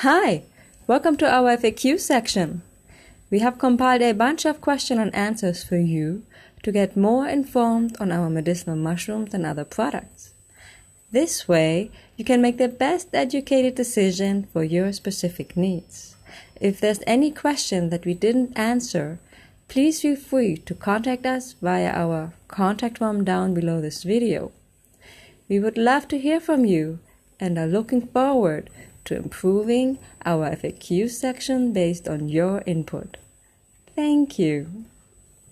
Hi, welcome to our FAQ section. We have compiled a bunch of question and answers for you to get more informed on our medicinal mushrooms and other products. This way, you can make the best educated decision for your specific needs. If there's any question that we didn't answer, please feel free to contact us via our contact form down below this video. We would love to hear from you and are looking forward to improving our FAQ section based on your input. Thank you.